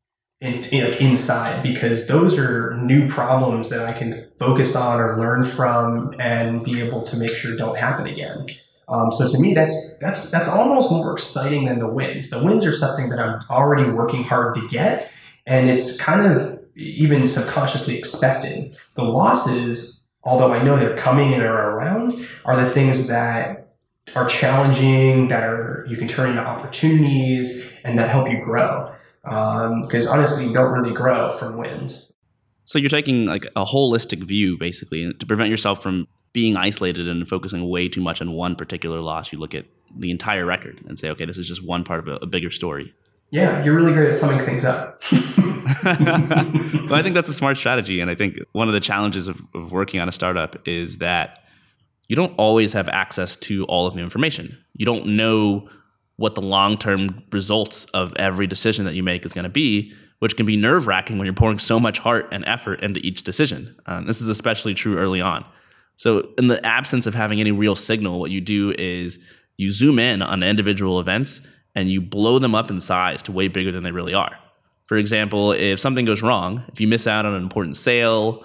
in, inside because those are new problems that I can focus on or learn from and be able to make sure don't happen again. Um, so to me, that's that's that's almost more exciting than the wins. The wins are something that I'm already working hard to get, and it's kind of even subconsciously expected. The losses, although I know they're coming and are around, are the things that are challenging, that are you can turn into opportunities, and that help you grow because um, honestly, you don't really grow from wins. So you're taking like a holistic view, basically, to prevent yourself from being isolated and focusing way too much on one particular loss. You look at the entire record and say, okay, this is just one part of a, a bigger story. Yeah, you're really great at summing things up. well, I think that's a smart strategy. And I think one of the challenges of, of working on a startup is that you don't always have access to all of the information. You don't know what the long term results of every decision that you make is going to be, which can be nerve wracking when you're pouring so much heart and effort into each decision. Um, this is especially true early on. So, in the absence of having any real signal, what you do is you zoom in on individual events and you blow them up in size to way bigger than they really are. For example, if something goes wrong, if you miss out on an important sale,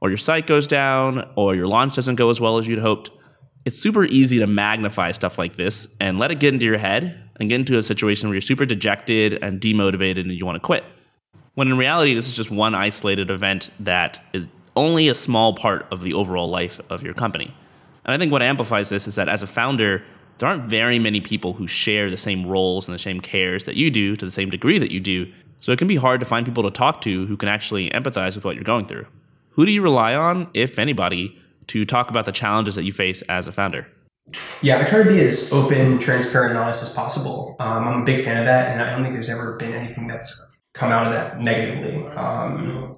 or your site goes down, or your launch doesn't go as well as you'd hoped, it's super easy to magnify stuff like this and let it get into your head and get into a situation where you're super dejected and demotivated and you want to quit. When in reality, this is just one isolated event that is only a small part of the overall life of your company. And I think what amplifies this is that as a founder, there aren't very many people who share the same roles and the same cares that you do to the same degree that you do. So it can be hard to find people to talk to who can actually empathize with what you're going through. Who do you rely on, if anybody, to talk about the challenges that you face as a founder. Yeah, I try to be as open, transparent, and honest as possible. Um, I'm a big fan of that, and I don't think there's ever been anything that's come out of that negatively. Um,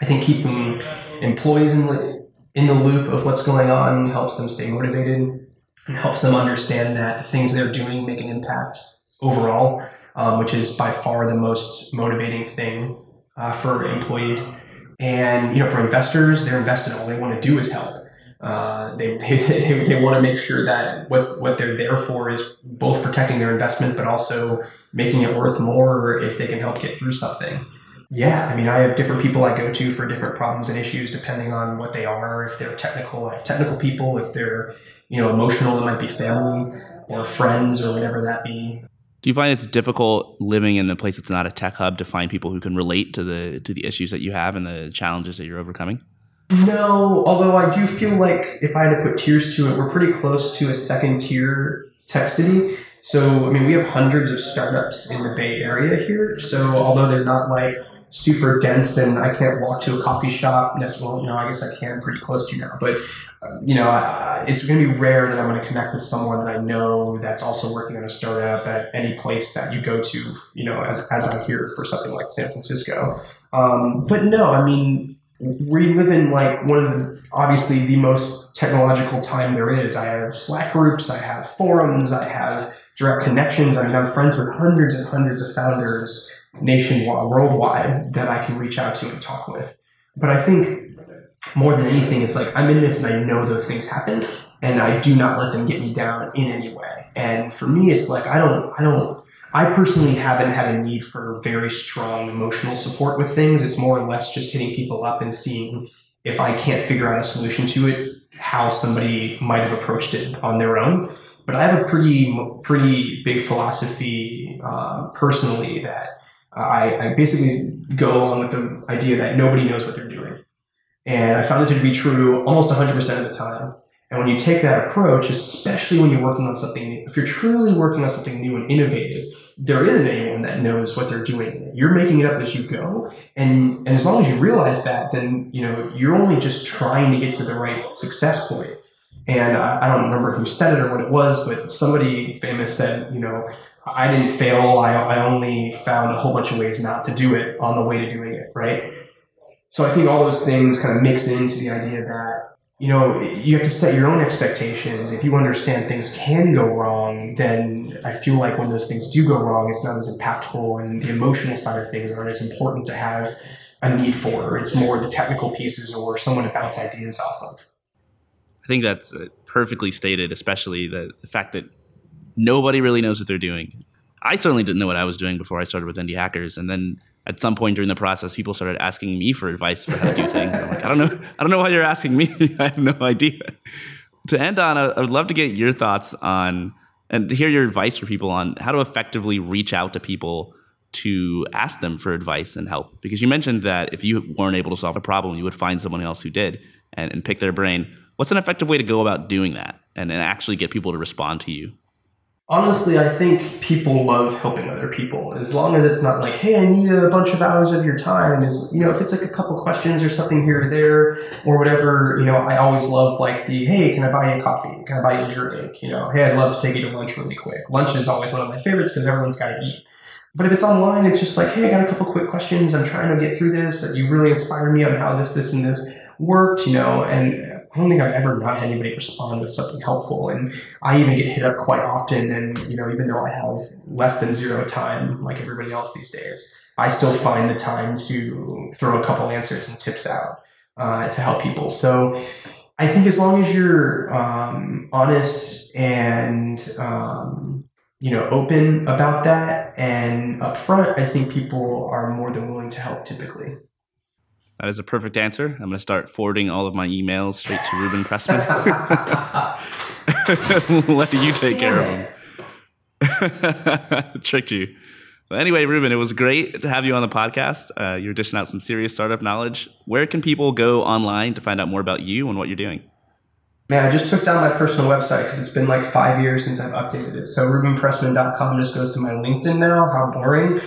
I think keeping employees in the, in the loop of what's going on helps them stay motivated and helps them understand that the things they're doing make an impact overall, um, which is by far the most motivating thing uh, for employees. And you know, for investors, they're invested. All they want to do is help. Uh, they, they, they, they want to make sure that what, what they're there for is both protecting their investment, but also making it worth more if they can help get through something. Yeah, I mean, I have different people I go to for different problems and issues depending on what they are. If they're technical, I have technical people. If they're, you know, emotional, it might be family or friends or whatever that be. Do you find it's difficult living in a place that's not a tech hub to find people who can relate to the to the issues that you have and the challenges that you're overcoming? No, although I do feel like if I had to put tiers to it, we're pretty close to a second tier tech city. So, I mean, we have hundreds of startups in the Bay Area here. So, although they're not like super dense and I can't walk to a coffee shop yes, well, you know, I guess I can pretty close to now, but uh, you know, uh, it's going to be rare that I'm going to connect with someone that I know that's also working on a startup at any place that you go to, you know, as, as I'm here for something like San Francisco. Um, but no, I mean, we live in like one of the obviously the most technological time there is. I have Slack groups, I have forums, I have direct connections. I'm friends with hundreds and hundreds of founders nationwide, worldwide that I can reach out to and talk with. But I think more than anything, it's like I'm in this and I know those things happen, and I do not let them get me down in any way. And for me, it's like I don't, I don't I personally haven't had a need for very strong emotional support with things. It's more or less just hitting people up and seeing if I can't figure out a solution to it, how somebody might have approached it on their own. But I have a pretty pretty big philosophy uh, personally that I, I basically go along with the idea that nobody knows what they're doing, and I found it to be true almost 100% of the time. And when you take that approach, especially when you're working on something new, if you're truly working on something new and innovative, there isn't anyone that knows what they're doing. You're making it up as you go. And, and as long as you realize that, then, you know, you're only just trying to get to the right success point. And I, I don't remember who said it or what it was, but somebody famous said, you know, I didn't fail. I, I only found a whole bunch of ways not to do it on the way to doing it. Right. So I think all those things kind of mix into the idea that you know, you have to set your own expectations. If you understand things can go wrong, then I feel like when those things do go wrong, it's not as impactful and the emotional side of things aren't as important to have a need for. It's more the technical pieces or someone to bounce ideas off of. I think that's uh, perfectly stated, especially the, the fact that nobody really knows what they're doing. I certainly didn't know what I was doing before I started with Indie Hackers. And then at some point during the process, people started asking me for advice for how to do things. And I'm like, I don't know, I don't know why you're asking me. I have no idea. To end on, I would love to get your thoughts on and to hear your advice for people on how to effectively reach out to people to ask them for advice and help. Because you mentioned that if you weren't able to solve a problem, you would find someone else who did and, and pick their brain. What's an effective way to go about doing that and, and actually get people to respond to you? Honestly, I think people love helping other people. As long as it's not like, hey, I need a bunch of hours of your time. Is you know, if it's like a couple questions or something here or there or whatever, you know, I always love like the hey, can I buy you a coffee? Can I buy you a drink? You know, hey, I'd love to take you to lunch really quick. Lunch is always one of my favorites because everyone's got to eat. But if it's online, it's just like, hey, I got a couple quick questions. I'm trying to get through this. You've really inspired me on how this, this, and this worked, you know, and I don't think I've ever not had anybody respond with something helpful. And I even get hit up quite often. And, you know, even though I have less than zero time, like everybody else these days, I still find the time to throw a couple answers and tips out uh, to help people. So I think as long as you're um, honest and, um, you know, open about that and upfront, I think people are more than willing to help typically. That is a perfect answer. I'm going to start forwarding all of my emails straight to Ruben Pressman. Let you take Damn care of them. Tricked you. Anyway, Ruben, it was great to have you on the podcast. Uh, you're dishing out some serious startup knowledge. Where can people go online to find out more about you and what you're doing? Man, I just took down my personal website because it's been like five years since I've updated it. So RubenPressman.com just goes to my LinkedIn now. How boring.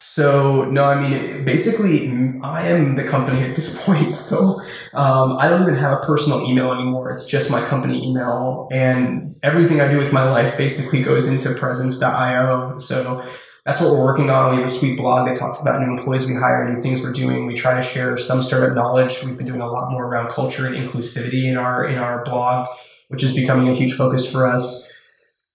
So no, I mean basically, I am the company at this point. So um, I don't even have a personal email anymore. It's just my company email, and everything I do with my life basically goes into Presence.io. So that's what we're working on. We have a sweet blog that talks about new employees we hire, new things we're doing. We try to share some startup knowledge. We've been doing a lot more around culture and inclusivity in our in our blog, which is becoming a huge focus for us.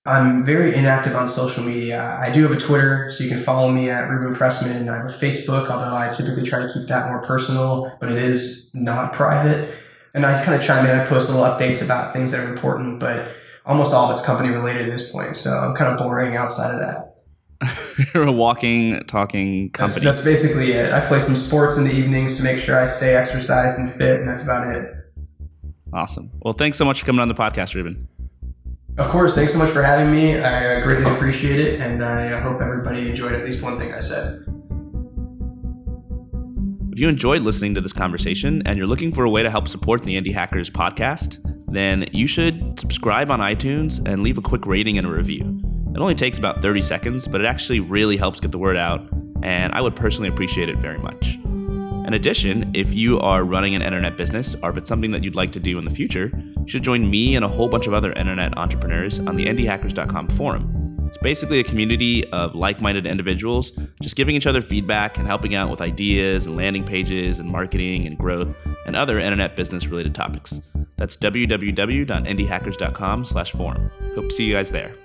I'm very inactive on social media. I do have a Twitter, so you can follow me at Ruben Pressman. And I have a Facebook, although I typically try to keep that more personal, but it is not private. And I kind of chime in. I post little updates about things that are important, but almost all of it's company related at this point. So I'm kind of boring outside of that. You're a walking, talking company. That's, that's basically it. I play some sports in the evenings to make sure I stay exercised and fit, and that's about it. Awesome. Well, thanks so much for coming on the podcast, Ruben. Of course, thanks so much for having me. I uh, greatly appreciate it, and I hope everybody enjoyed at least one thing I said. If you enjoyed listening to this conversation and you're looking for a way to help support the Indie Hackers podcast, then you should subscribe on iTunes and leave a quick rating and a review. It only takes about 30 seconds, but it actually really helps get the word out, and I would personally appreciate it very much. In addition, if you are running an internet business or if it's something that you'd like to do in the future, you should join me and a whole bunch of other internet entrepreneurs on the indiehackers.com forum. It's basically a community of like minded individuals just giving each other feedback and helping out with ideas and landing pages and marketing and growth and other internet business related topics. That's www.indiehackers.com slash forum. Hope to see you guys there.